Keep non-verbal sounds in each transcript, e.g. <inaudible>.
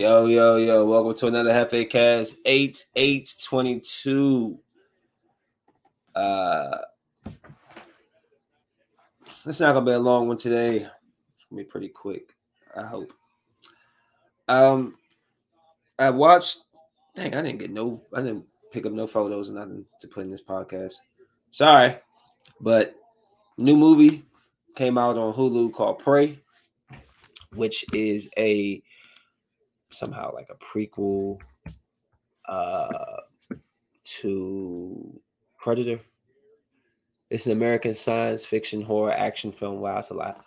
Yo, yo, yo, welcome to another Hefe Cast 8 8 22. Uh, it's not gonna be a long one today. It's gonna be pretty quick, I hope. Um, I watched, dang, I didn't get no, I didn't pick up no photos and nothing to put in this podcast. Sorry, but new movie came out on Hulu called Prey, which is a somehow like a prequel uh to Predator. It's an American science fiction horror action film. Wow, that's a lot.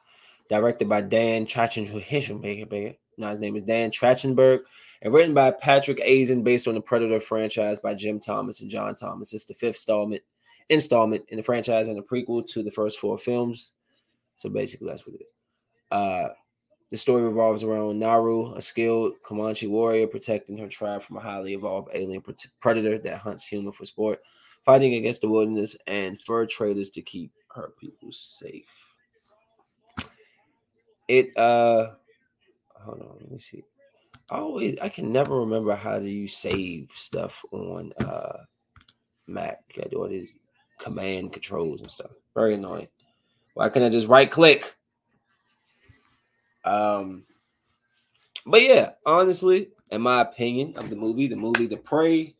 Directed by Dan Trachtenberg. Now his name is Dan Trachtenberg, and written by Patrick Aison, based on the Predator franchise by Jim Thomas and John Thomas. It's the fifth installment installment in the franchise and a prequel to the first four films. So basically, that's what it is. Uh, the story revolves around Naru, a skilled Comanche warrior protecting her tribe from a highly evolved alien predator that hunts humans for sport, fighting against the wilderness and fur traders to keep her people safe. It uh hold on, let me see. I always I can never remember how do you save stuff on uh Mac. You gotta do all these command controls and stuff. Very annoying. Why can't I just right click? Um, but yeah, honestly, in my opinion of the movie, the movie The Prey,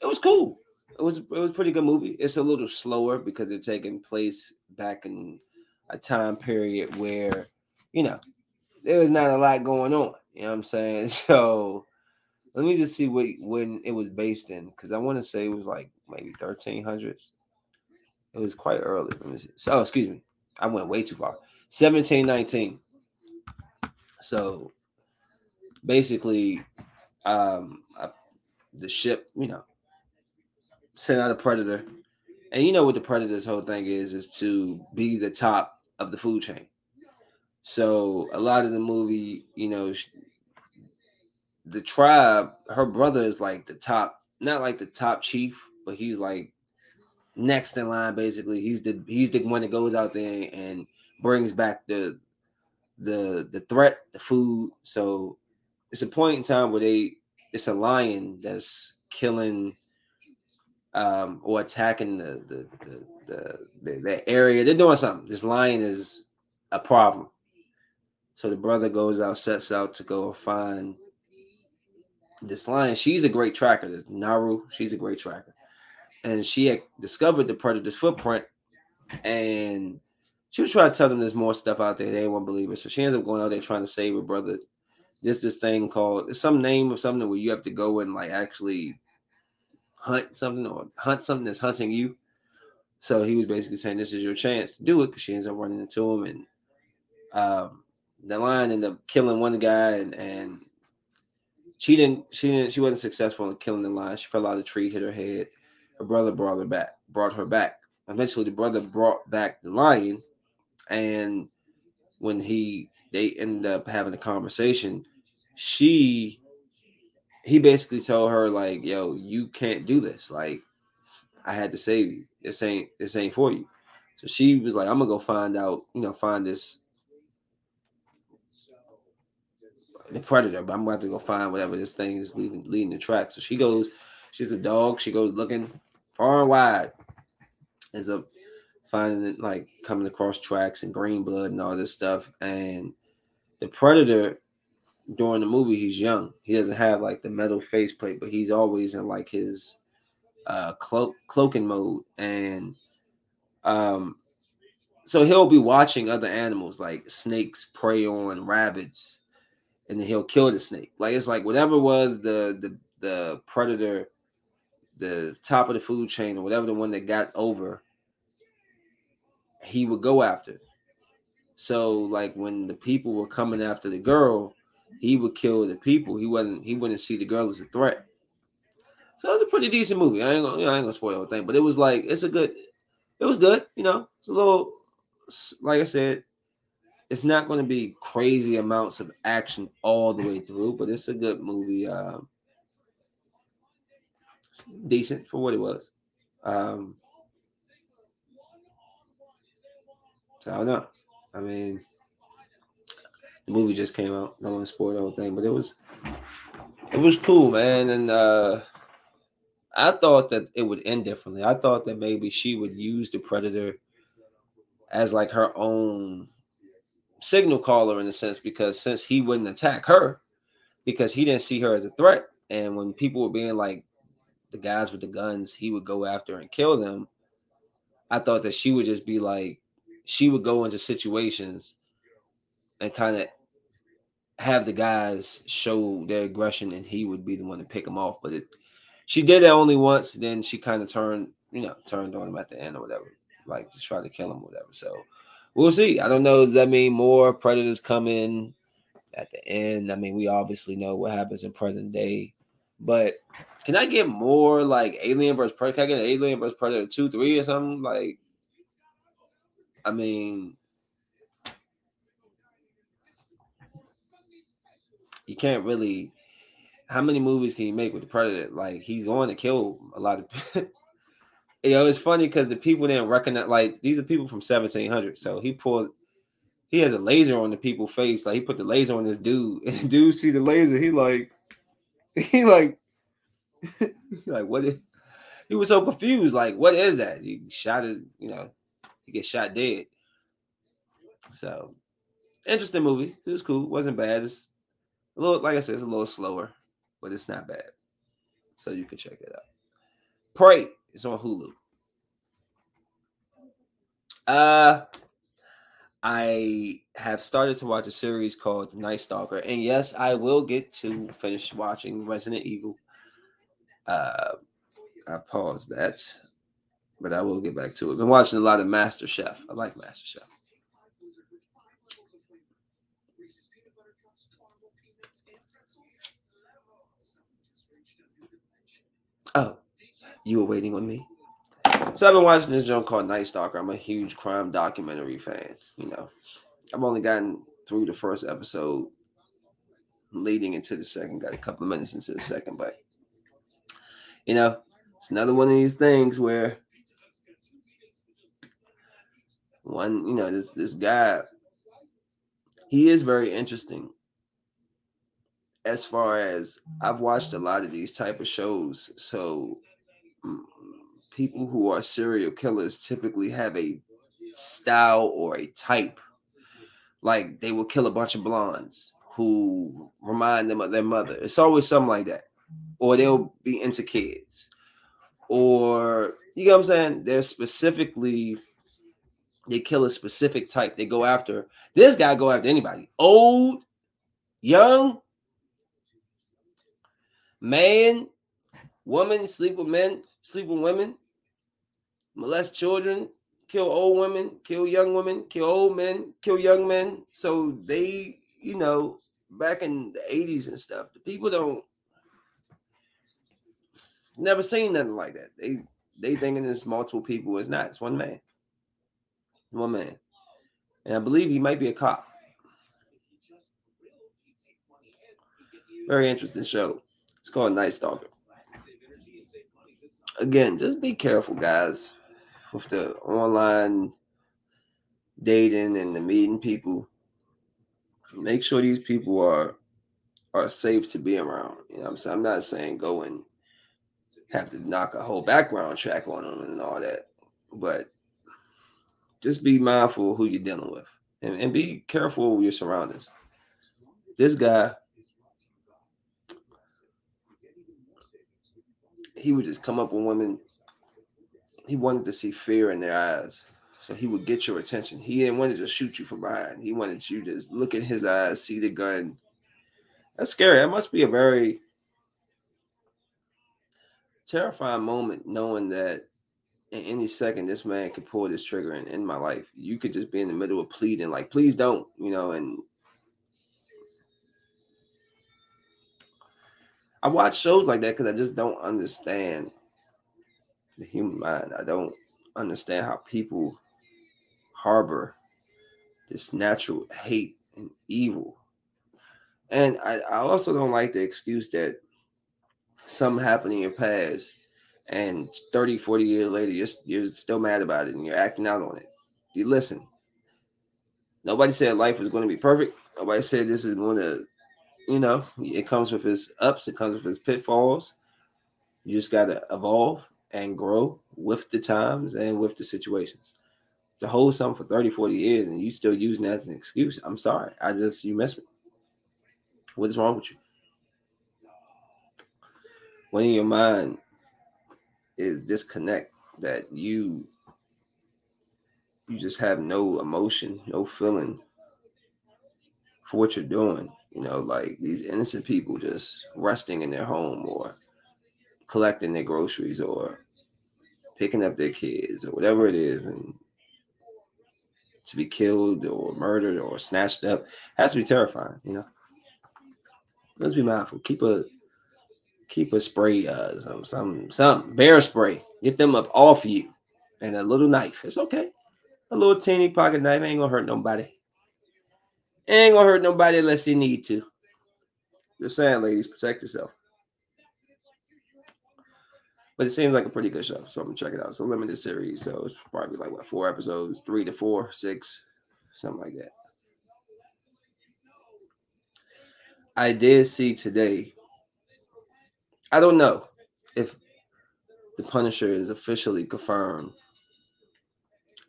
it was cool. It was it was pretty good movie. It's a little slower because it's taking place back in a time period where, you know, there was not a lot going on. You know what I'm saying? <laughs> So let me just see what when it was based in because I want to say it was like maybe 1300s. It was quite early. Let me see. So, oh, excuse me. I went way too far. 1719. So basically, um, uh, the ship, you know, sent out a predator, and you know what the predator's whole thing is is to be the top of the food chain. So a lot of the movie, you know, the tribe, her brother is like the top, not like the top chief, but he's like next in line. Basically, he's the he's the one that goes out there and brings back the the the threat, the food. So it's a point in time where they it's a lion that's killing um or attacking the the the the, the, the area. They're doing something. This lion is a problem. So the brother goes out, sets out to go find this lion. She's a great tracker. Naru, she's a great tracker. And she had discovered the predator's footprint and she was trying to tell them there's more stuff out there. They to believe it. So she ends up going out there trying to save her brother. There's this thing called some name of something where you have to go and like actually hunt something or hunt something that's hunting you. So he was basically saying this is your chance to do it because she ends up running into him and um, the lion ended up killing one guy and, and she didn't she didn't she wasn't successful in killing the lion. She fell out of the tree, hit her head. Her brother brought her back, brought her back. Eventually the brother brought back the lion and when he they ended up having a conversation, she he basically told her like, "Yo, you can't do this. Like, I had to save you. This ain't this ain't for you." So she was like, "I'm gonna go find out. You know, find this the predator, but I'm about to go find whatever this thing is leading leading the track." So she goes. She's a dog. She goes looking far and wide. Ends up finding it like coming across tracks and green blood and all this stuff. And the predator during the movie, he's young. He doesn't have like the metal faceplate, but he's always in like his uh cloak cloaking mode. And um so he'll be watching other animals like snakes prey on rabbits, and then he'll kill the snake. Like it's like whatever was the the the predator, the top of the food chain, or whatever the one that got over he would go after. So like when the people were coming after the girl, he would kill the people. He wasn't he wouldn't see the girl as a threat. So it was a pretty decent movie. I ain't gonna, you know, I ain't gonna spoil the thing, but it was like it's a good, it was good. You know, it's a little, like I said, it's not going to be crazy amounts of action all the way through, but it's a good movie. Um, decent for what it was. Um, So I don't know. I mean, The movie just came out. I don't want to spoil the whole thing, but it was it was cool, man. And uh I thought that it would end differently. I thought that maybe she would use the predator as like her own signal caller in a sense, because since he wouldn't attack her, because he didn't see her as a threat. And when people were being like the guys with the guns, he would go after and kill them. I thought that she would just be like, she would go into situations and kind of have the guys show their aggression and he would be the one to pick them off. But it, she did that only once. Then she kind of turned, you know, turned on him at the end or whatever, like to try to kill him or whatever. So we'll see. I don't know. Does that mean more predators come in at the end? I mean, we obviously know what happens in present day, but can I get more like Alien versus Predator? Can I get an Alien versus Predator two, three, or something? Like, I mean, you can't really. How many movies can you make with the Predator? Like, he's going to kill a lot of. <laughs> know, it's funny because the people didn't recognize. Like, these are people from seventeen hundred, so he pulled. He has a laser on the people's face. Like he put the laser on this dude, <laughs> and dude see the laser. He like, <laughs> he like like, what? Is, he was so confused. Like, what is that? He shot it, you know, he gets shot dead. So, interesting movie. It was cool. It wasn't bad. It's a little, like I said, it's a little slower, but it's not bad. So you can check it out. Prey is on Hulu. Uh, I have started to watch a series called Night Stalker, and yes, I will get to finish watching Resident Evil uh, I paused that, but I will get back to it. Been watching a lot of Master Chef. I like Master Chef. Oh, you were waiting on me. So I've been watching this joint called Night Stalker. I'm a huge crime documentary fan. You know, I've only gotten through the first episode, leading into the second. Got a couple of minutes into the second, but you know, it's another one of these things where one, you know, this this guy, he is very interesting. As far as I've watched a lot of these type of shows, so mm, people who are serial killers typically have a style or a type. Like they will kill a bunch of blondes who remind them of their mother. It's always something like that or they'll be into kids, or you know what I'm saying? They're specifically they kill a specific type. They go after this guy. Go after anybody, old, young, man, woman, sleep with men, sleep with women, molest children, kill old women, kill young women, kill old men, kill young men. So they, you know, back in the 80s and stuff, the people don't Never seen nothing like that. They they thinking it's multiple people. It's not. It's one man. One man. And I believe he might be a cop. Very interesting show. It's called Night Stalker. Again, just be careful, guys, with the online dating and the meeting people. Make sure these people are are safe to be around. You know I'm saying? I'm not saying go and have to knock a whole background check on them and all that. But just be mindful who you're dealing with and, and be careful with your surroundings. This guy, he would just come up with women. He wanted to see fear in their eyes. So he would get your attention. He didn't want to just shoot you from behind. He wanted you to just look in his eyes, see the gun. That's scary. That must be a very terrifying moment knowing that in any second this man could pull this trigger and end my life. You could just be in the middle of pleading, like, please don't, you know, and I watch shows like that because I just don't understand the human mind. I don't understand how people harbor this natural hate and evil. And I, I also don't like the excuse that something happened in your past and 30 40 years later you're, you're still mad about it and you're acting out on it you listen nobody said life was going to be perfect Nobody said this is going to you know, it comes with its ups, it comes with its pitfalls. You just got to evolve and grow with the times and with the situations. To hold something for 30, 40 years and you still using that as an excuse, I'm sorry. I just, you miss me. What is wrong with you? When in your mind is disconnect that you you just have no emotion, no feeling for what you're doing. You know, like these innocent people just resting in their home or collecting their groceries or picking up their kids or whatever it is and to be killed or murdered or snatched up has to be terrifying, you know. Let's be mindful. Keep a keep a spray, uh some some some bear spray. Get them up off you. And a little knife. It's okay. A little teeny pocket knife ain't gonna hurt nobody. Ain't gonna hurt nobody unless you need to. Just saying, ladies, protect yourself. But it seems like a pretty good show, so I'm gonna check it out. It's a limited series, so it's probably like what four episodes, three to four, six, something like that. I did see today. I don't know if the Punisher is officially confirmed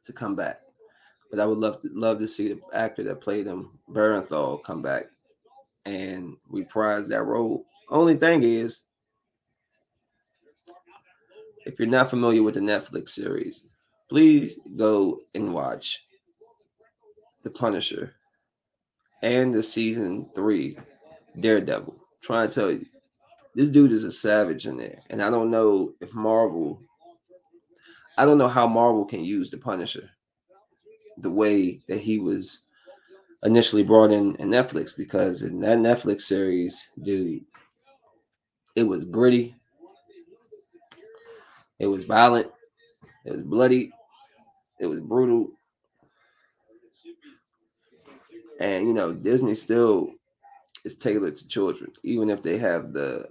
to come back. But I would love to love to see the actor that played him, Bernthal, come back and reprise that role. Only thing is, if you're not familiar with the Netflix series, please go and watch The Punisher and the season three Daredevil. I'm trying to tell you, this dude is a savage in there, and I don't know if Marvel I don't know how Marvel can use the Punisher the way that he was initially brought in in Netflix because in that Netflix series, dude, it was gritty, it was violent, it was bloody, it was brutal. And you know, Disney still is tailored to children, even if they have the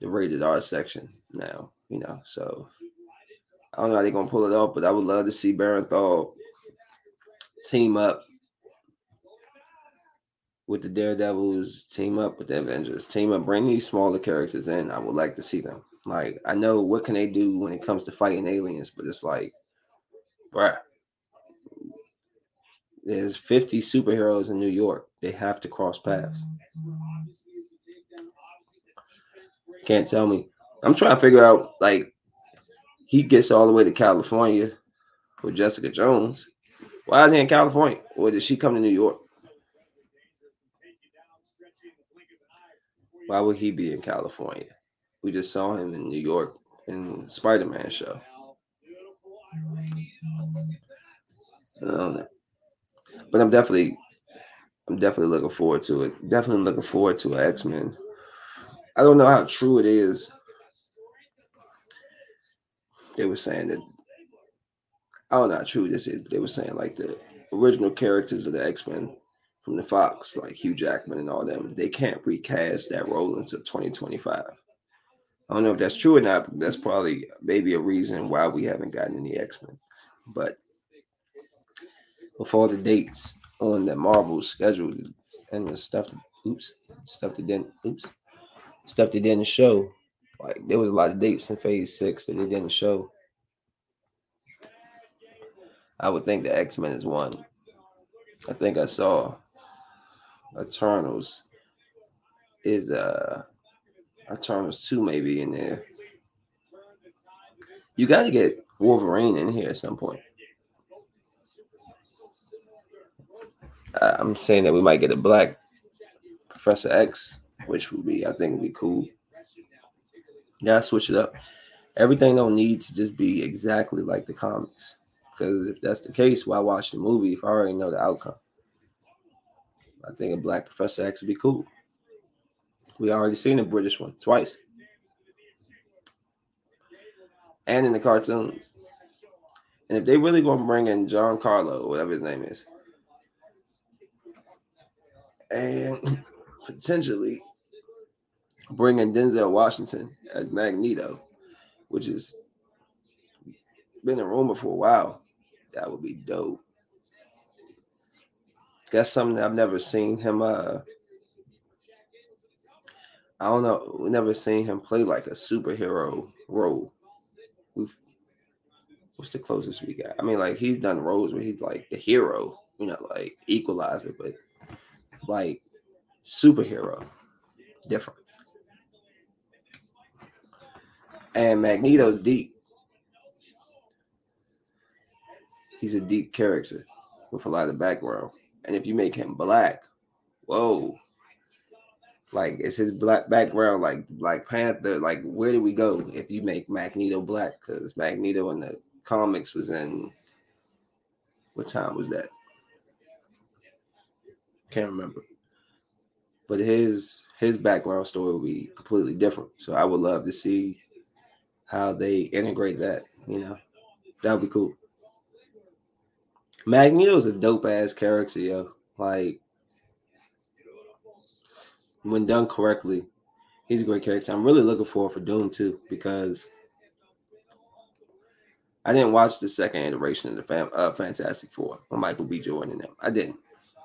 the rated R section now, you know. So I don't know how they're gonna pull it off, but I would love to see Bernthal team up with the Daredevils, team up with the Avengers, team up, bring these smaller characters in. I would like to see them. Like I know what can they do when it comes to fighting aliens, but it's like, bruh, there's 50 superheroes in New York. They have to cross paths. Can't tell me. I'm trying to figure out like he gets all the way to California with Jessica Jones. Why is he in California? Or did she come to New York? Why would he be in California? We just saw him in New York in Spider-Man show. Um, but I'm definitely, I'm definitely looking forward to it. Definitely looking forward to an X-Men. I don't know how true it is they were saying that I don't know how true this is, they were saying like the original characters of the X-Men from the Fox, like Hugh Jackman and all them, they can't recast that role until 2025. I don't know if that's true or not, that's probably maybe a reason why we haven't gotten any X-Men. But with all the dates on the Marvel schedule and the stuff, oops, stuff that didn't, oops, stuff that didn't show, like there was a lot of dates in phase six that they didn't show. I would think the X Men is one. I think I saw Eternals is uh Eternals two maybe in there. You got to get Wolverine in here at some point. I'm saying that we might get a black Professor X, which would be I think would be cool. Yeah, switch it up. Everything don't need to just be exactly like the comics. Because if that's the case, why watch the movie if I already know the outcome? I think a black Professor X would be cool. We already seen a British one twice. And in the cartoons. And if they really gonna bring in Giancarlo, whatever his name is, and <laughs> potentially bringing Denzel Washington as Magneto, which has been a rumor for a while. That would be dope. That's something I've never seen him. Uh, I don't know. We've never seen him play like a superhero role. We've, what's the closest we got? I mean, like he's done roles where he's like the hero, you know, like Equalizer, but like superhero difference. And Magneto's deep. He's a deep character with a lot of background. And if you make him black, whoa. Like it's his black background, like Black Panther. Like, where do we go if you make Magneto black? Because Magneto in the comics was in what time was that? Can't remember. But his his background story will be completely different. So I would love to see how they integrate that. You know, that would be cool. Magneto's a dope ass character, yo. Like when done correctly, he's a great character. I'm really looking forward for Doom too because I didn't watch the second iteration of the fam- uh, Fantastic Four with Michael B. Jordan and them. I didn't.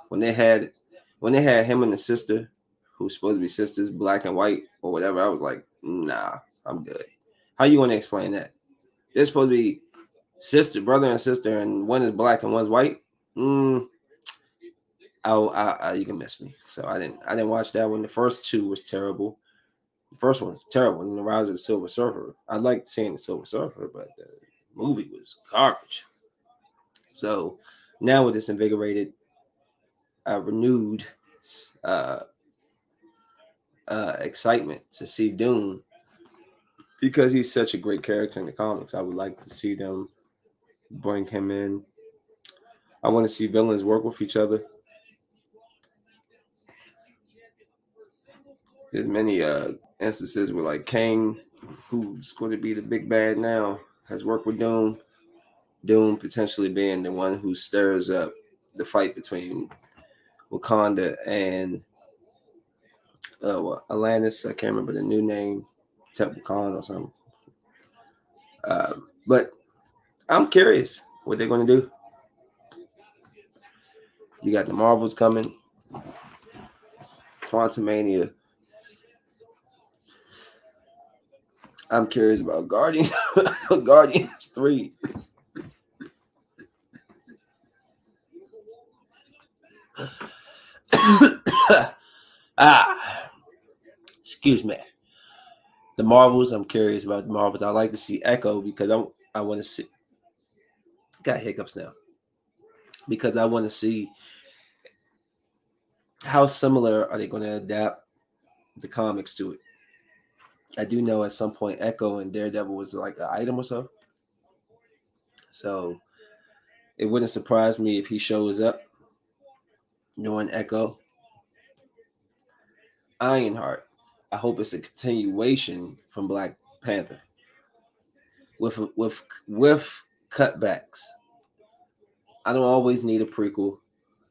When they had when they had him and the sister, who's supposed to be sisters, black and white or whatever, I was like, nah, I'm good. How you want to explain that? They're supposed to be sister, brother, and sister, and one is black and one's white. Mm, oh, I, I, you can miss me. So I didn't, I didn't watch that one. The first two was terrible. The first one's terrible. And the Rise of the Silver Surfer. I liked seeing the Silver Surfer, but the movie was garbage. So now with this invigorated, uh, renewed uh, uh, excitement to see Doom because he's such a great character in the comics. I would like to see them bring him in. I want to see villains work with each other. There's many uh instances where like Kang, who's going to be the big bad now, has worked with Doom. Doom potentially being the one who stirs up the fight between Wakanda and uh, well, Atlantis. I can't remember the new name, Tepcon or something. Uh, but I'm curious what they're going to do. You got the Marvels coming, Quantumania. I'm curious about Guardian <laughs> Guardians 3. <coughs> ah, excuse me. The Marvels, I'm curious about the Marvels. I like to see Echo because I I want to see. Got hiccups now because I want to see how similar are they going to adapt the comics to it. I do know at some point Echo and Daredevil was like an item or so. So it wouldn't surprise me if he shows up knowing Echo. Ironheart. I hope it's a continuation from Black Panther with with with cutbacks. I don't always need a prequel.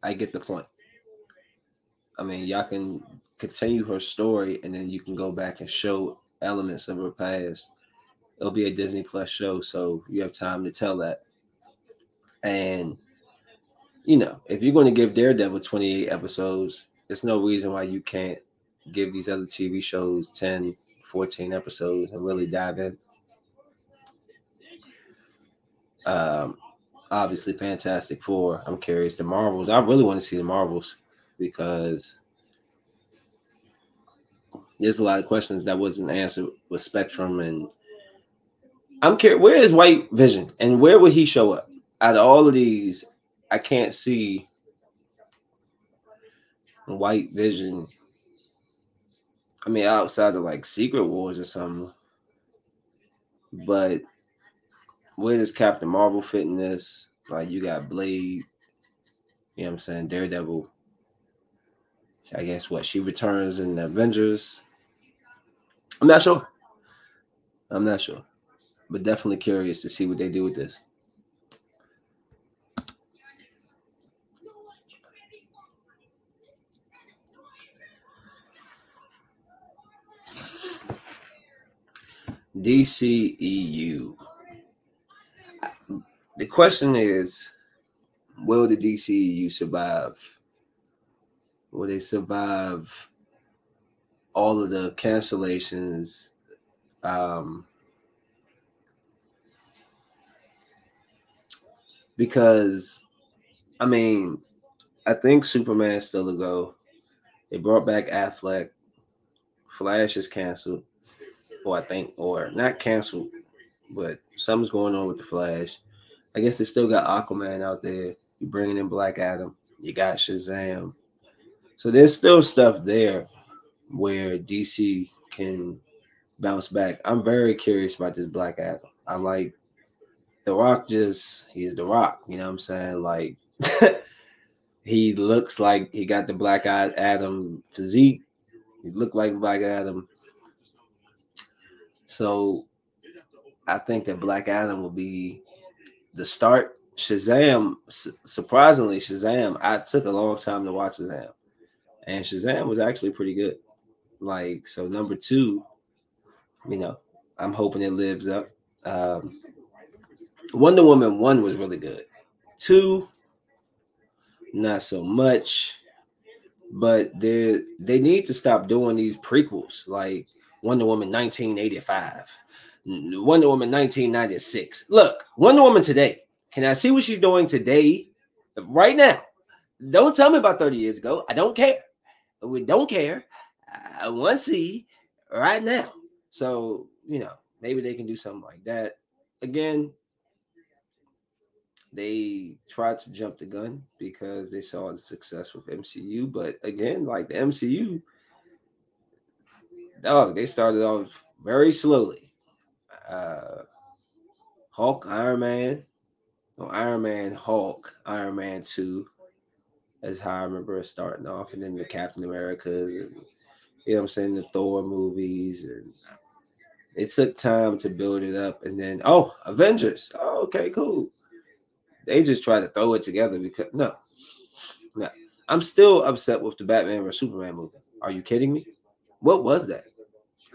I get the point. I mean, y'all can continue her story and then you can go back and show elements of her past. It'll be a Disney Plus show, so you have time to tell that. And you know, if you're going to give Daredevil 28 episodes, there's no reason why you can't give these other TV shows 10, 14 episodes and really dive in. Um, obviously, Fantastic Four. I'm curious. The Marvels. I really want to see the Marvels because there's a lot of questions that wasn't answered with Spectrum and I'm curious. Where is White Vision and where would he show up? Out of all of these, I can't see White Vision. I mean, outside of like Secret Wars or something, but where does Captain Marvel fit in this? Like, you got Blade, you know what I'm saying? Daredevil. I guess what she returns in the Avengers. I'm not sure. I'm not sure, but definitely curious to see what they do with this. DCEU. The question is, will the DCEU survive Will they survive all of the cancellations? Um, because I mean, I think Superman still a go. They brought back Affleck. Flash is canceled, I think, or not canceled, but something's going on with the Flash. I guess they still got Aquaman out there. You're bringing in Black Adam. You got Shazam. So there's still stuff there where DC can bounce back. I'm very curious about this Black Adam. I like The Rock. Just he's The Rock. You know what I'm saying? Like <laughs> he looks like he got the Black Adam physique. He looked like Black Adam. So I think that Black Adam will be the start. Shazam, surprisingly, Shazam, I took a long time to watch Shazam, and Shazam was actually pretty good. Like, so number two, you know, I'm hoping it lives up. Um, Wonder Woman 1 was really good. Two, not so much. But they they need to stop doing these prequels like Wonder Woman 1985, Wonder Woman 1996. Look, Wonder Woman today. Can I see what she's doing today, right now? Don't tell me about 30 years ago. I don't care. We don't care. I want to see right now. So, you know, maybe they can do something like that. Again, they tried to jump the gun because they saw the success with MCU. But again, like the MCU, dog, they started off very slowly. Uh, Hulk, Iron Man, no, Iron Man, Hulk, Iron Man 2. That's how I remember it starting off. And then the Captain Americas and you know I'm saying, the Thor movies and it took time to build it up. And then oh, Avengers. Oh, okay, cool. They just try to throw it together because no, no. I'm still upset with the Batman or Superman movie. Are you kidding me? What was that?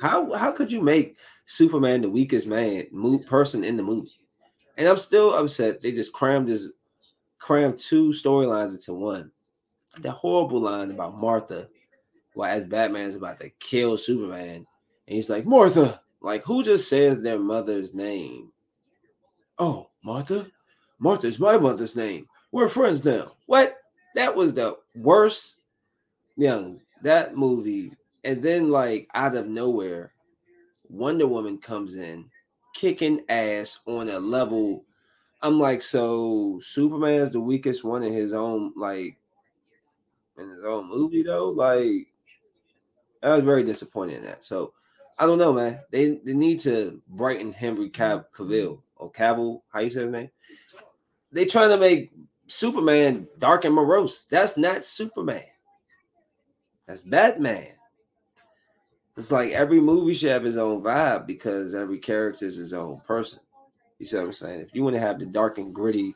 How how could you make Superman the weakest man move person in the movie? And I'm still upset. They just crammed this crammed two storylines into one. That horrible line about Martha, while as Batman is about to kill Superman, and he's like, Martha, like who just says their mother's name? Oh, Martha? Martha's my mother's name. We're friends now. What? That was the worst. Young that movie, and then like out of nowhere, Wonder Woman comes in, kicking ass on a level. I'm like, so Superman's the weakest one in his own like in his own movie though. Like, I was very disappointed in that. So I don't know, man. They they need to brighten Henry Cavill or Cavill. How you say his name? they trying to make Superman dark and morose. That's not Superman. That's Batman. It's like every movie should have his own vibe because every character is his own person. You see what I'm saying? If you want to have the dark and gritty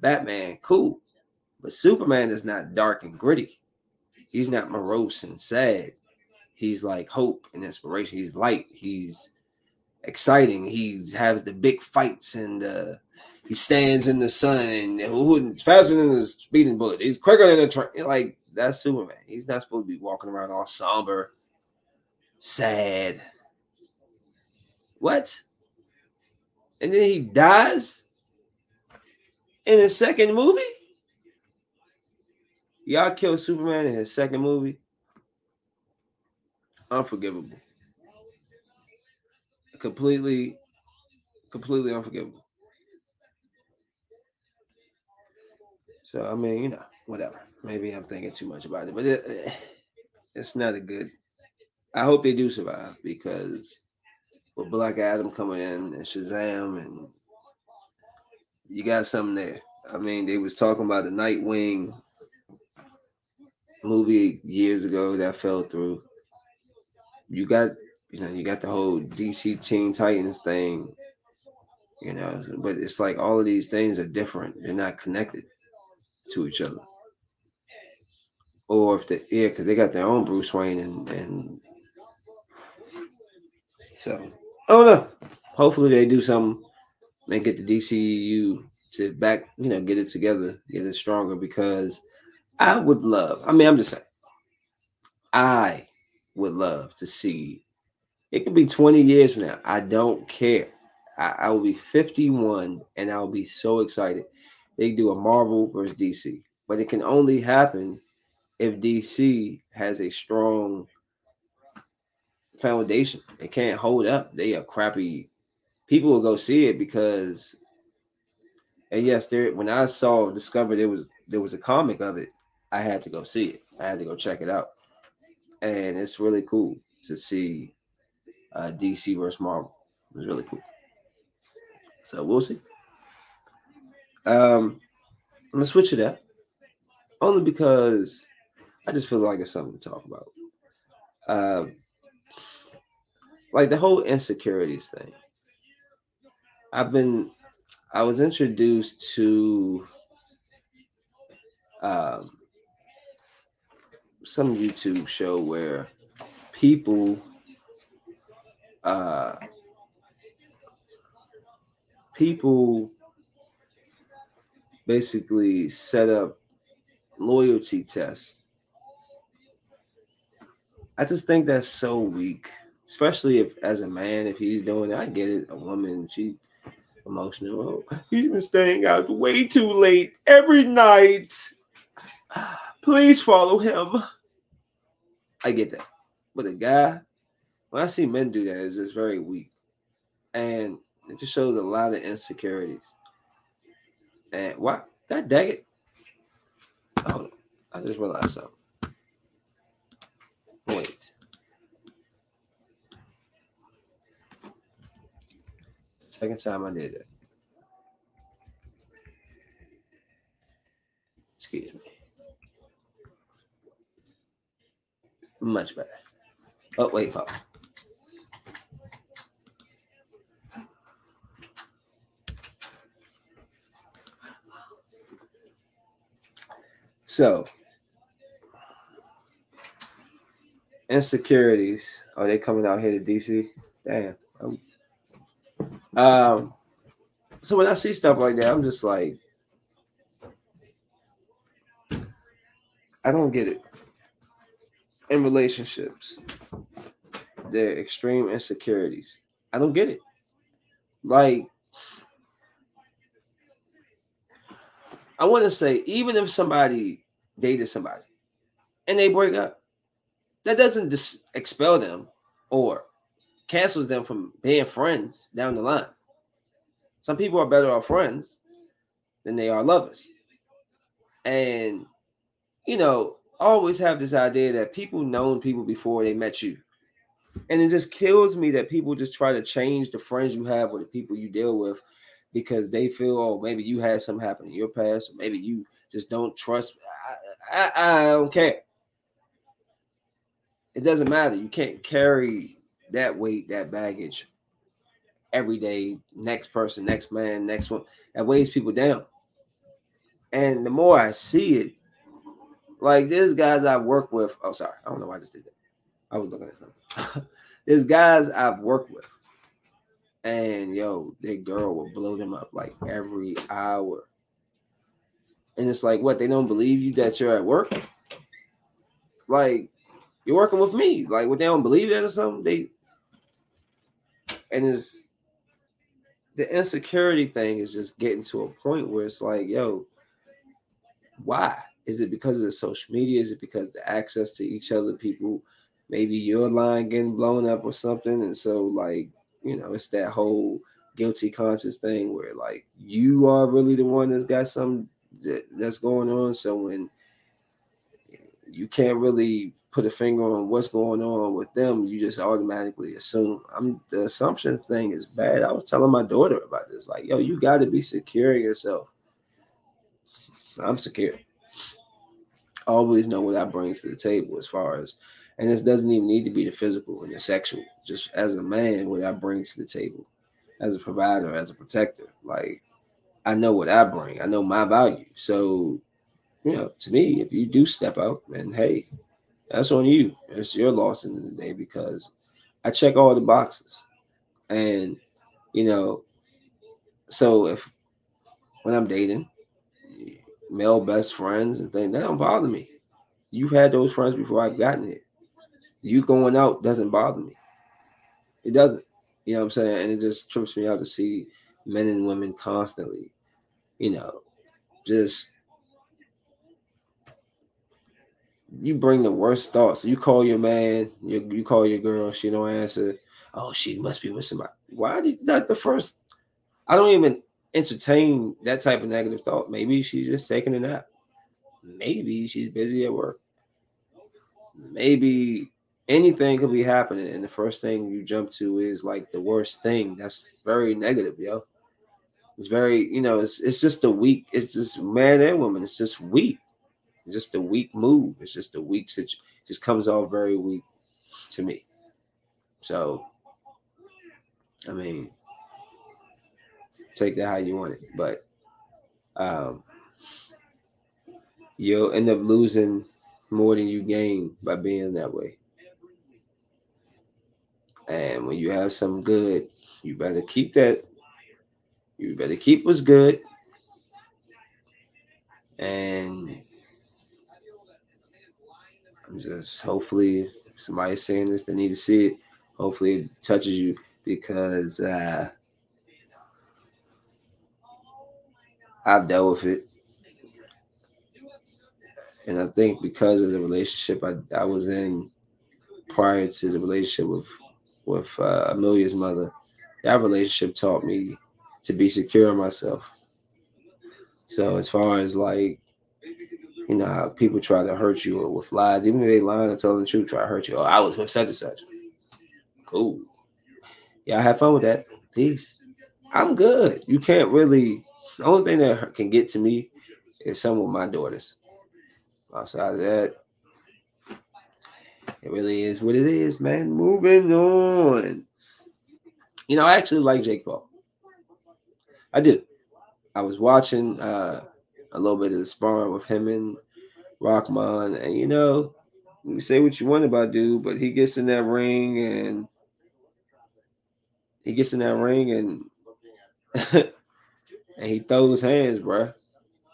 Batman, cool. But Superman is not dark and gritty. He's not morose and sad. He's like hope and inspiration. He's light. He's exciting. He has the big fights and uh he stands in the sun faster than a speeding bullet. He's quicker than a train. Like that's Superman. He's not supposed to be walking around all somber, sad. What? And then he dies in his second movie. Y'all kill Superman in his second movie. Unforgivable. Completely, completely unforgivable. So I mean, you know, whatever. Maybe I'm thinking too much about it, but it, eh, it's not a good. I hope they do survive because with Black Adam coming in and Shazam and you got something there. I mean, they was talking about the Nightwing movie years ago that fell through. You got, you know, you got the whole DC Teen Titans thing, you know, but it's like all of these things are different. They're not connected to each other. Or if they yeah, because they got their own Bruce Wayne and and so I don't know. Hopefully they do something and get the DCU to back, you know, get it together, get it stronger because I would love. I mean, I'm just saying, I would love to see. It could be 20 years from now. I don't care. I, I will be 51 and I'll be so excited. They do a Marvel versus DC, but it can only happen if DC has a strong foundation. They can't hold up. They are crappy. People will go see it because, and yes, there. When I saw discovered there was there was a comic of it, I had to go see it. I had to go check it out, and it's really cool to see uh, DC versus Marvel. It was really cool. So we'll see. Um, I'm gonna switch it up only because I just feel like it's something to talk about. Um, like the whole insecurities thing. I've been, I was introduced to um, some YouTube show where people uh, people basically set up loyalty tests. I just think that's so weak, especially if as a man, if he's doing it, I get it. A woman, she emotional. Oh, he's been staying out way too late every night. <sighs> Please follow him. I get that. But a guy, when I see men do that, it's just very weak. And it just shows a lot of insecurities. And what? God dang it. Oh, I just realized something. Wait. Second time I did it. Excuse me. Much better. Oh, wait, pause. So, insecurities. Are they coming out here to DC? Damn. Um. So when I see stuff like that, I'm just like, I don't get it. In relationships, their extreme insecurities. I don't get it. Like, I want to say, even if somebody dated somebody and they break up, that doesn't dis- expel them or cancels them from being friends down the line. Some people are better off friends than they are lovers. And, you know, always have this idea that people known people before they met you. And it just kills me that people just try to change the friends you have or the people you deal with because they feel, oh, maybe you had something happen in your past, or maybe you just don't trust. I, I, I don't care. It doesn't matter. You can't carry that weight, that baggage every day. Next person, next man, next one. That weighs people down. And the more I see it, like there's guys I work with. Oh, sorry, I don't know why I just did that. I was looking at something. <laughs> there's guys I've worked with and yo, that girl will blow them up like every hour. And it's like, what? They don't believe you that you're at work? Like, you're working with me. Like, what they don't believe that or something? They and it's the insecurity thing is just getting to a point where it's like, yo, why? Is it because of the social media? Is it because the access to each other? People, maybe your line getting blown up or something, and so like you know, it's that whole guilty conscience thing where like you are really the one that's got something that, that's going on. So when you can't really put a finger on what's going on with them, you just automatically assume. I'm the assumption thing is bad. I was telling my daughter about this, like, yo, you got to be secure yourself. I'm secure. Always know what I bring to the table as far as and this doesn't even need to be the physical and the sexual. Just as a man, what I bring to the table, as a provider, as a protector. Like I know what I bring. I know my value. So, you know, to me, if you do step out, and hey, that's on you. It's your loss in the day because I check all the boxes. And, you know, so if when I'm dating, male best friends and things, that don't bother me. You've had those friends before I've gotten it You going out doesn't bother me. It doesn't. You know what I'm saying? And it just trips me out to see men and women constantly, you know, just you bring the worst thoughts. You call your man, you, you call your girl, she don't answer. Oh, she must be with somebody. Why did that the first? I don't even entertain that type of negative thought. Maybe she's just taking a nap. Maybe she's busy at work. Maybe anything could be happening, and the first thing you jump to is like the worst thing. That's very negative, yo. It's very, you know, it's it's just a weak. It's just man and woman. It's just weak. Just a weak move. It's just a weak situation. Just comes off very weak to me. So, I mean, take that how you want it, but um, you'll end up losing more than you gain by being that way. And when you have some good, you better keep that. You better keep what's good. And just hopefully somebody's saying this, they need to see it. Hopefully it touches you because uh I've dealt with it. And I think because of the relationship I, I was in prior to the relationship with with uh, Amelia's mother, that relationship taught me to be secure in myself. So as far as like, you know, how people try to hurt you or with lies, even if they lying and telling the truth, try to hurt you. Oh, I was with such and such. Cool. Yeah, I have fun with that. Peace. I'm good. You can't really. The only thing that can get to me is some of my daughters. Outside of that, it really is what it is, man. Moving on. You know, I actually like Jake Paul. I do. I was watching uh, a little bit of the sparring with him and Rahman. and you know, you say what you want about dude, but he gets in that ring and he gets in that ring and <laughs> and he throws hands, bro.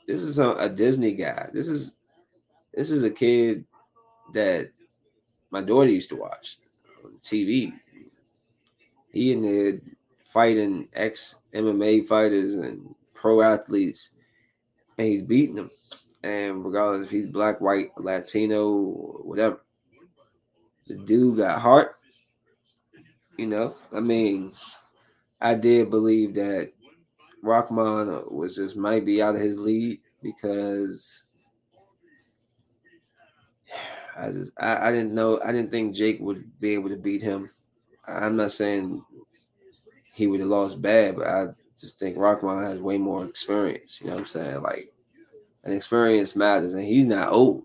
This is a, a Disney guy. This is this is a kid that my daughter used to watch on TV. He and the fighting ex MMA fighters and pro athletes, and he's beating them. And regardless if he's black, white, Latino, whatever, the dude got heart. You know, I mean, I did believe that Rahman was just might be out of his league because <sighs> I just I, I didn't know I didn't think Jake would be able to beat him. I'm not saying he would have lost bad, but I just think Rahman has way more experience. You know what I'm saying? Like, and experience matters, and he's not old.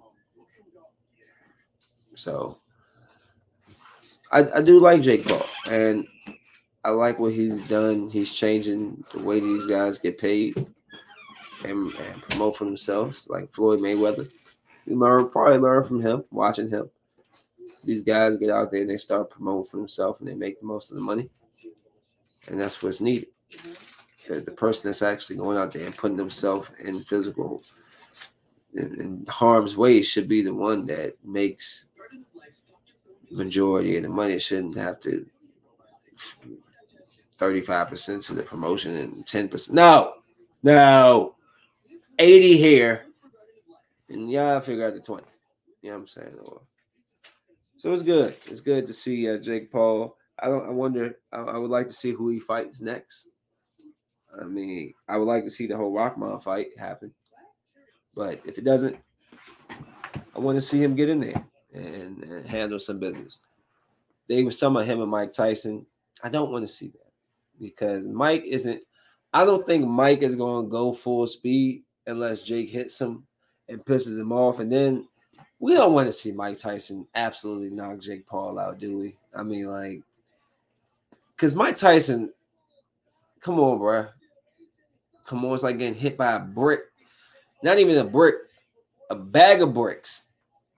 So I, I do like Jake Paul, and I like what he's done. He's changing the way these guys get paid and, and promote for themselves, like Floyd Mayweather. You learn probably learn from him, watching him. These guys get out there and they start promoting for themselves and they make most of the money. And that's what's needed. The person that's actually going out there and putting themselves in physical in, in harm's way should be the one that makes majority of the money. It shouldn't have to 35% to the promotion and 10%. No, no. 80 here. And y'all figure out the 20. You know what I'm saying? So it's good. It's good to see uh, Jake Paul. I don't. I wonder. I, I, would like to see who he fights next. I mean, I would like to see the whole Rahman fight happen, but if it doesn't, I want to see him get in there and, and handle some business. They were talking about him and Mike Tyson. I don't want to see that because Mike isn't. I don't think Mike is going to go full speed unless Jake hits him and pisses him off, and then we don't want to see Mike Tyson absolutely knock Jake Paul out, do we? I mean, like, because Mike Tyson, come on, bro, come on, it's like getting hit by a brick, not even a brick, a bag of bricks.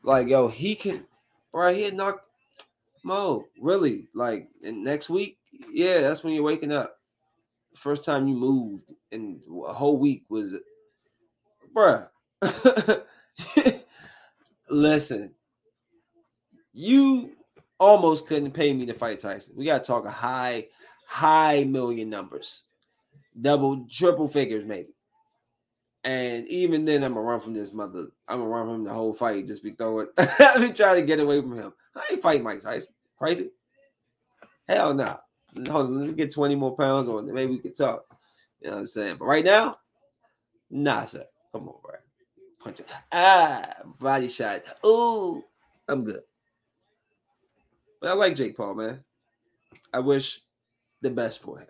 Like, yo, he can, bro, he knock Mo, really, like, and next week yeah, that's when you're waking up. First time you moved in a whole week was, bruh. <laughs> Listen, you almost couldn't pay me to fight Tyson. We got to talk a high, high million numbers, double, triple figures maybe. And even then, I'm gonna run from this mother. I'm gonna run from the whole fight. Just be throwing. <laughs> Be trying to get away from him. I ain't fighting Mike Tyson. Crazy? Hell no. Nah. Hold on, let me get 20 more pounds on. Maybe we can talk. You know what I'm saying? But right now, nah, sir. Come on, bro. Punch it. Ah, body shot. Ooh, I'm good. But I like Jake Paul, man. I wish the best for him.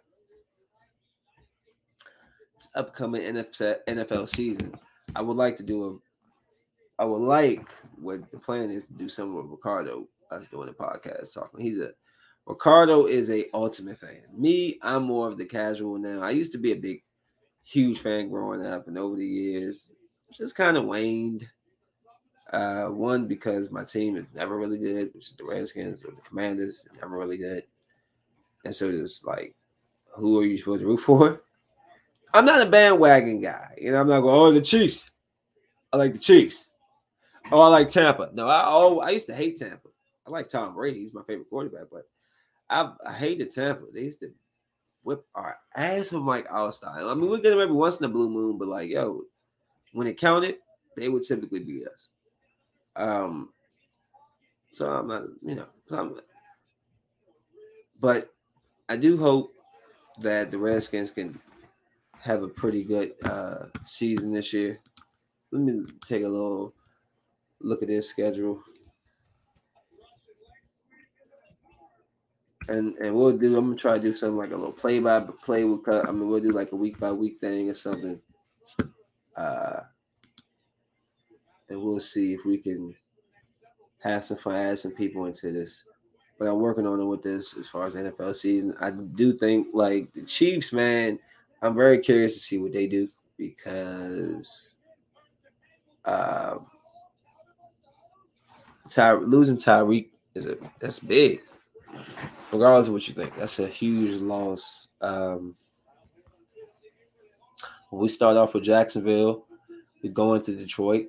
Upcoming NFL season. I would like to do a. I would like what the plan is to do some with Ricardo. Was doing a podcast talking. He's a Ricardo is a ultimate fan. Me, I'm more of the casual now. I used to be a big, huge fan growing up, and over the years, just kind of waned. Uh, one because my team is never really good, which is the Redskins or the Commanders, never really good. And so it's like, who are you supposed to root for? I'm not a bandwagon guy. You know, I'm not going, oh, the Chiefs. I like the Chiefs. Oh, I like Tampa. No, I oh, I used to hate Tampa. I like Tom Brady. He's my favorite quarterback, but I, I hated Tampa. They used to whip our ass with Mike Alstott. I mean, we get them every once in a blue moon, but like, yo, when it counted, they would typically beat us. Um, so I'm not, you know, so I'm, but I do hope that the Redskins can have a pretty good uh, season this year. Let me take a little look at their schedule. And and we'll do. I'm gonna try to do something like a little play by play. With, I mean, we'll do like a week by week thing or something. Uh, and we'll see if we can have some fun, add some people into this. But I'm working on it with this as far as NFL season. I do think like the Chiefs, man. I'm very curious to see what they do because um, Ty, losing Tyreek is a that's big. Regardless of what you think, that's a huge loss. Um, we start off with Jacksonville. We go into Detroit.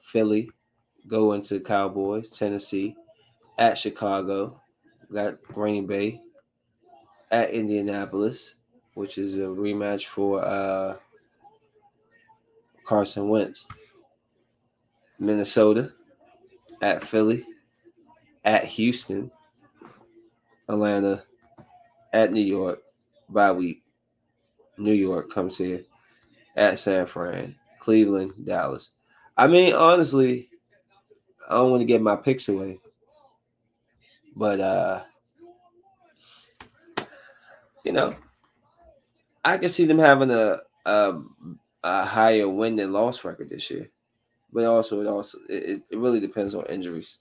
Philly, go into Cowboys, Tennessee, at Chicago, got Green Bay, at Indianapolis, which is a rematch for uh, Carson Wentz, Minnesota, at Philly, at Houston, Atlanta, at New York, bye week. New York comes here, at San Fran, Cleveland, Dallas. I mean, honestly, I don't want to get my picks away, but uh, you know, I can see them having a a, a higher win than loss record this year, but also it also it, it really depends on injuries,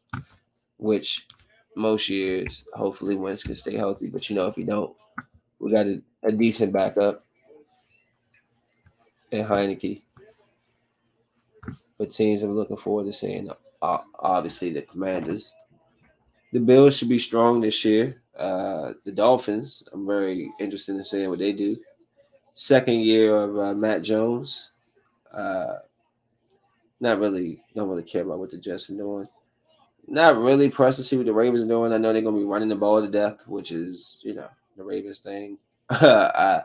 which most years hopefully Wentz can stay healthy, but you know if he don't, we got a, a decent backup and Heinicke but teams I'm looking forward to seeing, obviously, the Commanders. The Bills should be strong this year. Uh, the Dolphins, I'm very interested in seeing what they do. Second year of uh, Mac Jones. Uh, not really, don't really care about what the Jets are doing. Not really pressed to see what the Ravens are doing. I know they're going to be running the ball to death, which is, you know, the Ravens thing. <laughs> I,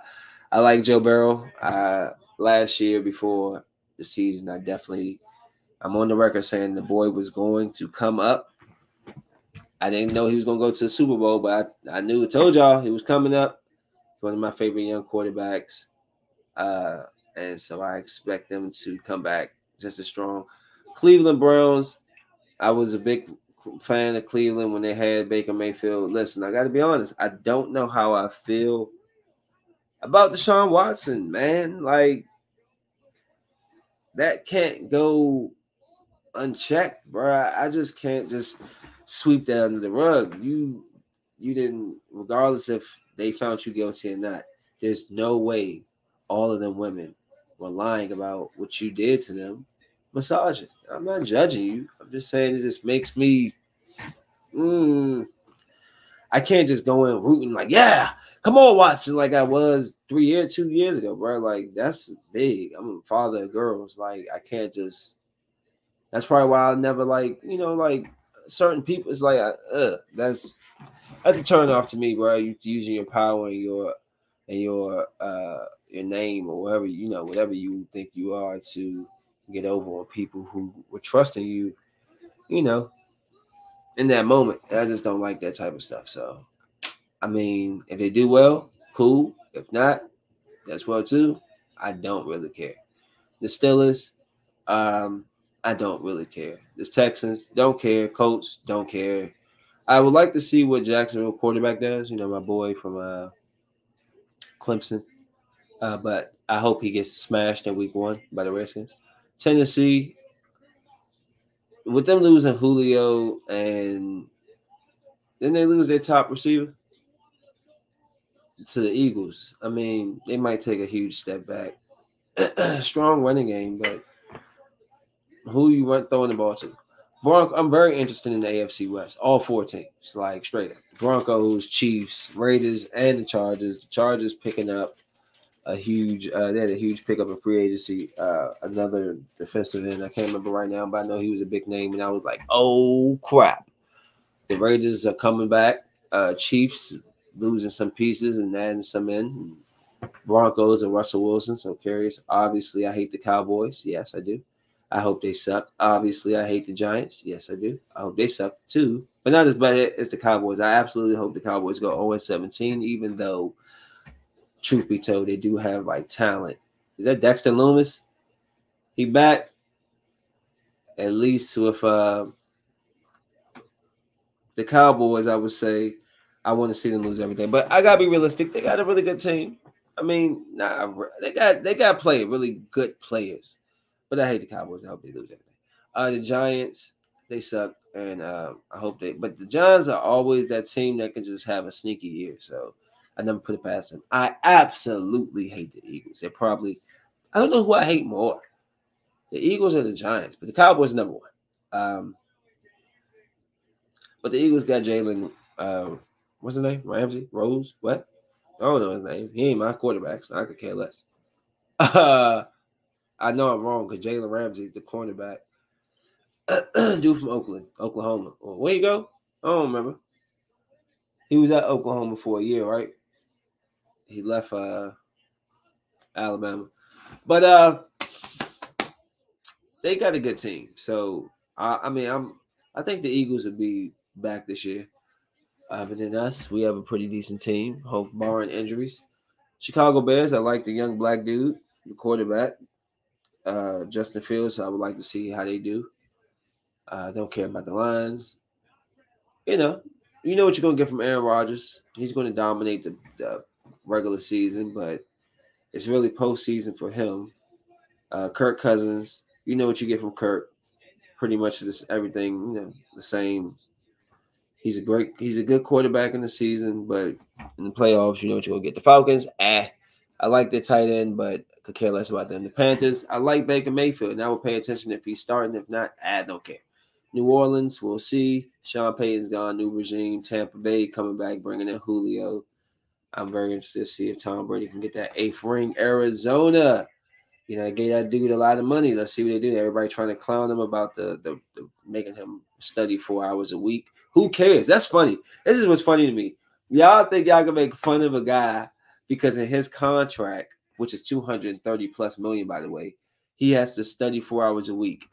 I like Joe Burrow. Uh, last year before the season, I definitely I'm on the record saying the boy was going to come up. I didn't know he was going to go to the Super Bowl, but I, I knew, I told y'all he was coming up. One of my favorite young quarterbacks. Uh, and so I expect them to come back just as strong. Cleveland Browns, I was a big fan of Cleveland when they had Baker Mayfield. Listen, I got to be honest, I don't know how I feel about Deshaun Watson, man. Like, that can't go unchecked, bro. I just can't just sweep that under the rug. You you didn't, regardless if they found you guilty or not. There's no way all of them women were lying about what you did to them. Massaging. I'm not judging you. I'm just saying it just makes me. Mm, I can't just go in rooting like, yeah, come on, Watson, like I was three years, two years ago, bro. Like that's big. I'm a father of girls. Like I can't just that's probably why I never like, you know, like certain people, it's like, uh, that's that's a turn off to me, bro. You using your power and your and your uh your name or whatever you know, whatever you think you are to get over on people who were trusting you, you know, in that moment. I just don't like that type of stuff. So, I mean, if they do well, cool. If not, that's well too. I don't really care. The Steelers, um, I don't really care. The Texans don't care. Colts don't care. I would like to see what Jacksonville quarterback does. You know, my boy from uh, Clemson. Uh, but I hope he gets smashed in week one by the Redskins. Tennessee, with them losing Julio and then they lose their top receiver to the Eagles. I mean, they might take a huge step back. <clears throat> Strong running game, but who you want throwing the ball to? Bronco, I'm very interested in the AFC West. All four teams, like straight up. Broncos, Chiefs, Raiders, and the Chargers. The Chargers picking up a huge uh, they had a huge pickup in free agency. Uh, another defensive end. I can't remember right now, but I know he was a big name, and I was like, oh crap. The Raiders are coming back. Uh, Chiefs losing some pieces and adding some in. Broncos and Russell Wilson. So curious. Obviously, I hate the Cowboys. Yes, I do. I hope they suck. Obviously, I hate the Giants. Yes, I do. I hope they suck too, but not as bad as the Cowboys. I absolutely hope the Cowboys go 0 17, even though truth be told, they do have like talent. Is that Dexter Loomis? He back at least with uh, the Cowboys. I would say I want to see them lose everything, but I gotta be realistic. They got a really good team. I mean, nah, they got they got play really good players, but I hate the Cowboys. I hope they lose everything. Uh, the Giants, they suck, and uh, I hope they. But the Giants are always that team that can just have a sneaky year. So I never put it past them. I absolutely hate the Eagles. They're probably, I don't know who I hate more, the Eagles or the Giants, but the Cowboys number one. Um, but the Eagles got Jalen, uh, what's his name? Ramsey, Rose, what? I don't know his name. He ain't my quarterback, so I could care less. <laughs> Uh, I know I'm wrong because Jalen Ramsey the cornerback. <clears throat> Dude from Oakland, Oklahoma. where you go? I don't remember. He was at Oklahoma for a year, right? he left uh, Alabama, but uh, they got a good team. So I, I mean, I'm I think the Eagles will be back this year. Uh, but then us, we have a pretty decent team. Hope barring injuries. Chicago Bears, I like the young black dude, the quarterback, uh, Justin Fields. So I would like to see how they do. Uh, I uh, don't care about the Lions. You know, you know what you're gonna get from Aaron Rodgers. He's going to dominate the, the regular season, but it's really postseason for him. Uh, Kirk Cousins, you know what you get from Kirk. Pretty much this everything, you know, the same. He's a great, he's a good quarterback in the season, but in the playoffs, you know what you're gonna get. The Falcons, eh. I like the tight end, but could care less about them. The Panthers, I like Baker Mayfield, and I will pay attention if he's starting. If not, I don't care. New Orleans, we'll see. Sean Payton's gone, new regime. Tampa Bay coming back, bringing in Julio. I'm very interested to see if Tom Brady can get that eighth ring. Arizona, you know, gave that dude a lot of money. Let's see what they do. Everybody trying to clown him about the, the, the making him study four hours a week. Who cares? That's funny. This is what's funny to me. Y'all think y'all can make fun of a guy because in his contract, which is 230 plus million, by the way, he has to study four hours a week.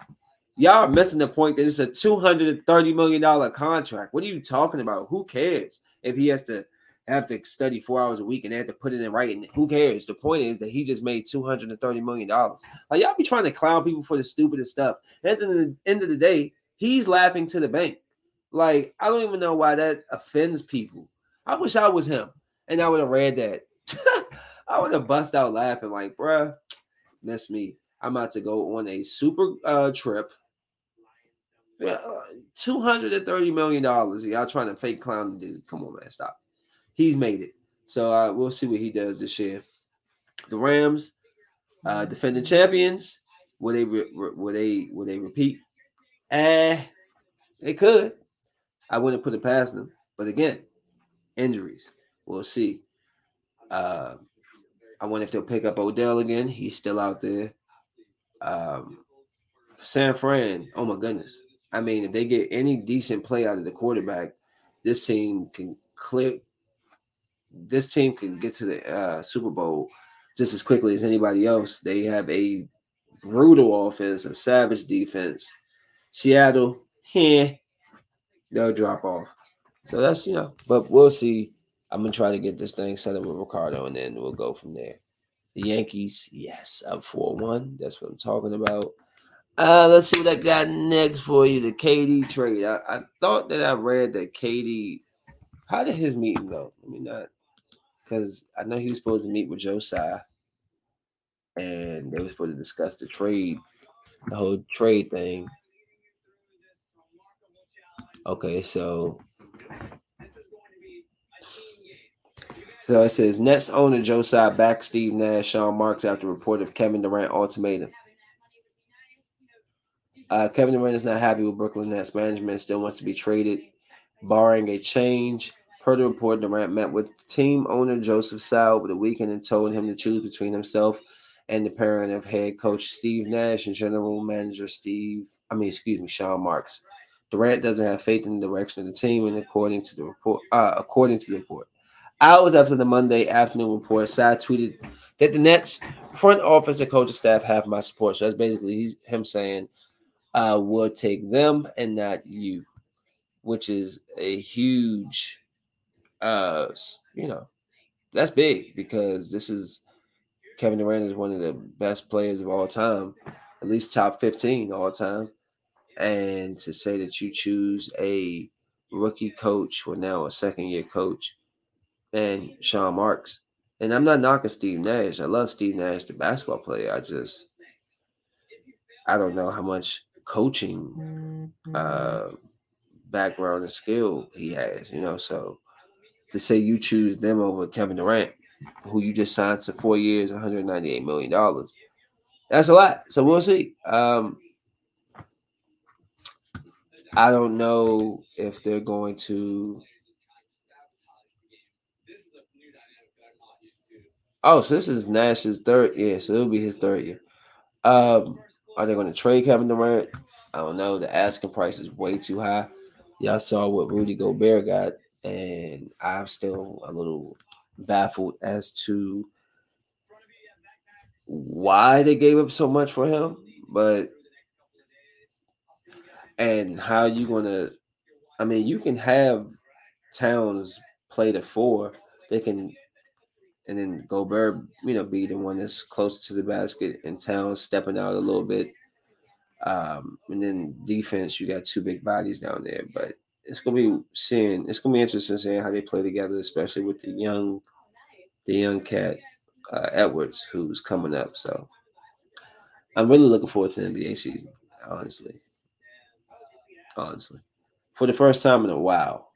Y'all are missing the point that it's a 230 million dollar contract. What are you talking about? Who cares if he has to have to study four hours a week and they have to put it in writing. Who cares? The point is that he just made two hundred and thirty million dollars. Like y'all be trying to clown people for the stupidest stuff. And at the end of the day, he's laughing to the bank. Like I don't even know why that offends people. I wish I was him and I would have read that. I would have bust out laughing like, bruh, miss me. I'm about to go on a super uh, trip. Yeah, uh, two hundred and thirty million dollars. Y'all trying to fake clown the dude? Come on, man, stop he's made it. So uh, we'll see what he does this year. The Rams, uh, defending champions. Will they re- will they will they repeat? Eh, they could. I wouldn't put it past them. But again, injuries. We'll see. Uh, I wonder if they'll pick up Odell again. He's still out there. Um, San Fran. Oh my goodness. I mean, if they get any decent play out of the quarterback, this team can clear. This team can get to the uh, Super Bowl just as quickly as anybody else. They have a brutal offense, a savage defense. Seattle, yeah, they'll drop off. So that's you know, but we'll see. I'm gonna try to get this thing set up with Ricardo, and then we'll go from there. The Yankees, yes, up 4 1. That's what I'm talking about. Uh, let's see what I got next for you. The KD trade. I, I thought that I read that KD. How did his meeting go? I mean, not because I know he was supposed to meet with Tsai, and they were supposed to discuss the trade, the whole trade thing. Okay, so So it says Nets owner Tsai back Steve Nash, Sean Marks after report of Kevin Durant ultimatum. Uh, Kevin Durant is not happy with Brooklyn Nets management, still wants to be traded, barring a change. Per the report, Durant met with team owner Joseph Tsai over the weekend and told him to choose between himself and the parent of head coach Steve Nash and general manager Steve, I mean, excuse me, Sean Marks. Durant doesn't have faith in the direction of the team, and according to the report, uh, according to the report, Hours after the Monday afternoon report, Tsai tweeted that the Nets front office and coaching staff have my support. So that's basically him saying, "I will take them and not you," which is a huge, uh, you know, that's big because this is Kevin Durant is one of the best players of all time, at least top fifteen all time, and to say that you choose a rookie coach or now a second year coach and Sean Marks. And I'm not knocking Steve Nash. I love Steve Nash, the basketball player. I just I don't know how much coaching uh background and skill he has, you know. So to say you choose them over Kevin Durant, who you just signed to four years, 198 million dollars. That's a lot. So we'll see. Um I don't know if they're going to Oh, so this is Nash's third year, so it'll be his third year. Um, are they going to trade Kevin Durant? I don't know. The asking price is way too high. Y'all saw what Rudy Gobert got, and I'm still a little baffled as to why they gave up so much for him, but and how you gonna I mean you can have Towns play the four. They can and then Gobert, you know, be the one that's closer to the basket and Towns stepping out a little bit. Um, and then defense, you got two big bodies down there, but it's gonna be seeing it's gonna be interesting seeing how they play together, especially with the young, the young cat uh, Edwards who's coming up. So I'm really looking forward to the NBA season, honestly. Honestly, for the first time in a while,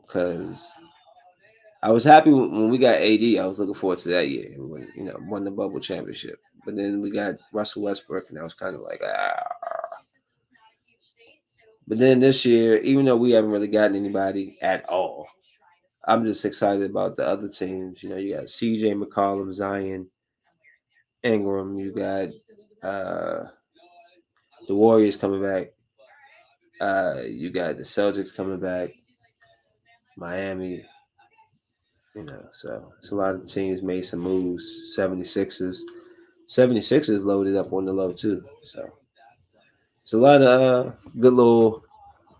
because I was happy when we got AD. I was looking forward to that year when you know won the bubble championship. But then we got Russell Westbrook, and I was kind of like, ah. But then this year, even though we haven't really gotten anybody at all, I'm just excited about the other teams. You know, you got CJ McCollum, Zion, Ingram. You got uh, the Warriors coming back. Uh, you got the Celtics coming back. Miami. You know, so it's a lot of teams made some moves. 76ers. 76ers loaded up on the low too. So it's a lot of uh, good little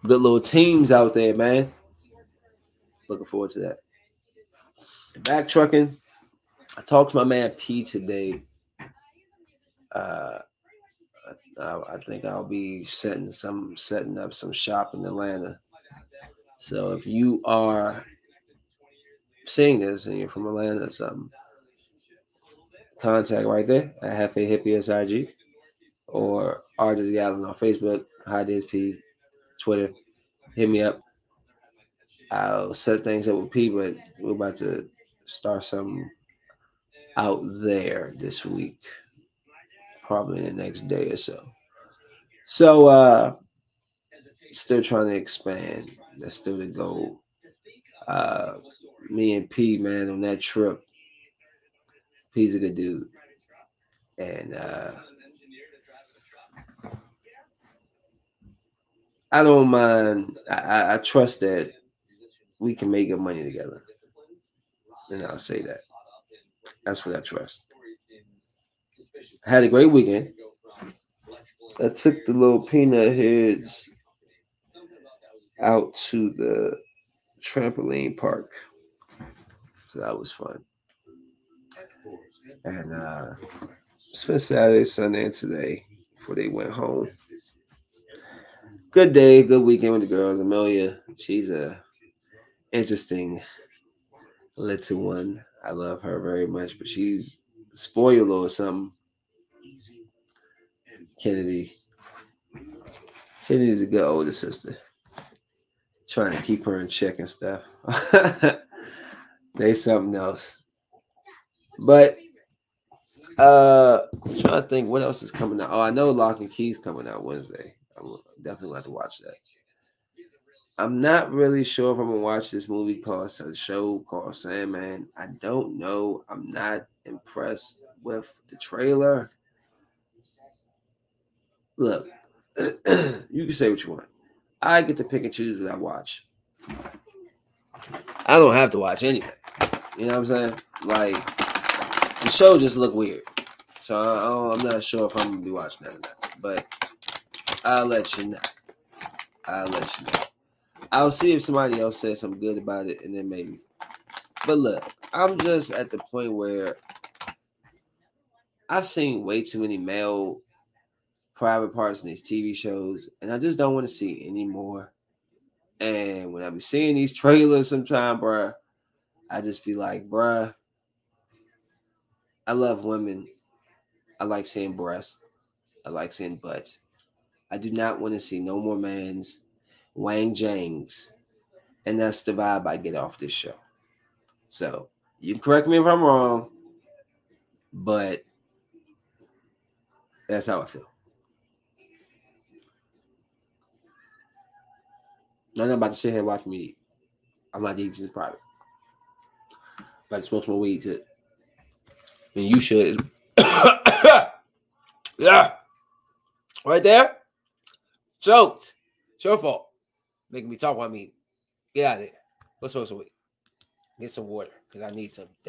good little teams out there, man. Looking forward to that. Back trucking. I talked to my man P today. Uh, I, I think I'll be setting some setting up some shop in Atlanta. So if you are seeing this and you're from Atlanta something, contact right there at Hefe Hippie SIG or Artist Gallon on Facebook, High DSP, Twitter. Hit me up. I'll set things up with P, but we're about to start something out there this week, probably the next day or so. So, uh, still trying to expand. That's still the goal. Uh, me and P, man, on that trip. P's a good dude. And uh I don't mind. I, I, trust that we can make good money together. And I'll say that. That's what I trust. I had a great weekend. I took the little peanut heads out to the trampoline park. So that was fun. And uh spent Saturday, Sunday, and today before they went home. Good day, good weekend with the girls. Amelia, she's a interesting little one. I love her very much, but she's spoiled or something. Kennedy. Kennedy's a good older sister. Trying to keep her in check and stuff. <laughs> they something else. But uh I'm trying to think what else is coming out. Oh, I know Locke and Keys coming out Wednesday. I'm definitely have to watch that. I'm not really sure if I'm gonna watch this movie called a show called Sandman. I don't know. I'm not impressed with the trailer. Look, <clears throat> you can say what you want. I get to pick and choose what I watch. I don't have to watch anything. You know what I'm saying? Like the show just look weird. So I, am not sure if I'm gonna be watching that or not. But I'll let you know. I'll let you know. I'll see if somebody else says something good about it, and then maybe. But look, I'm just at the point where I've seen way too many male private parts in these TV shows, and I just don't want to see anymore. And when I be seeing these trailers sometime, bruh, I just be like, bruh, I love women. I like seeing breasts. I like seeing butts. I do not want to see no more man's Wang Jangs. And that's the vibe I get off this show. So you correct me if I'm wrong, but that's how I feel. I'm about to sit here and watch me eat. I'm not eating in private. About to smoke some weed too. And you should. <coughs> yeah. Right there. Choked. It's your fault making me talk while I mean, get out of there. Let's smoke some weed. Get some water because I need some.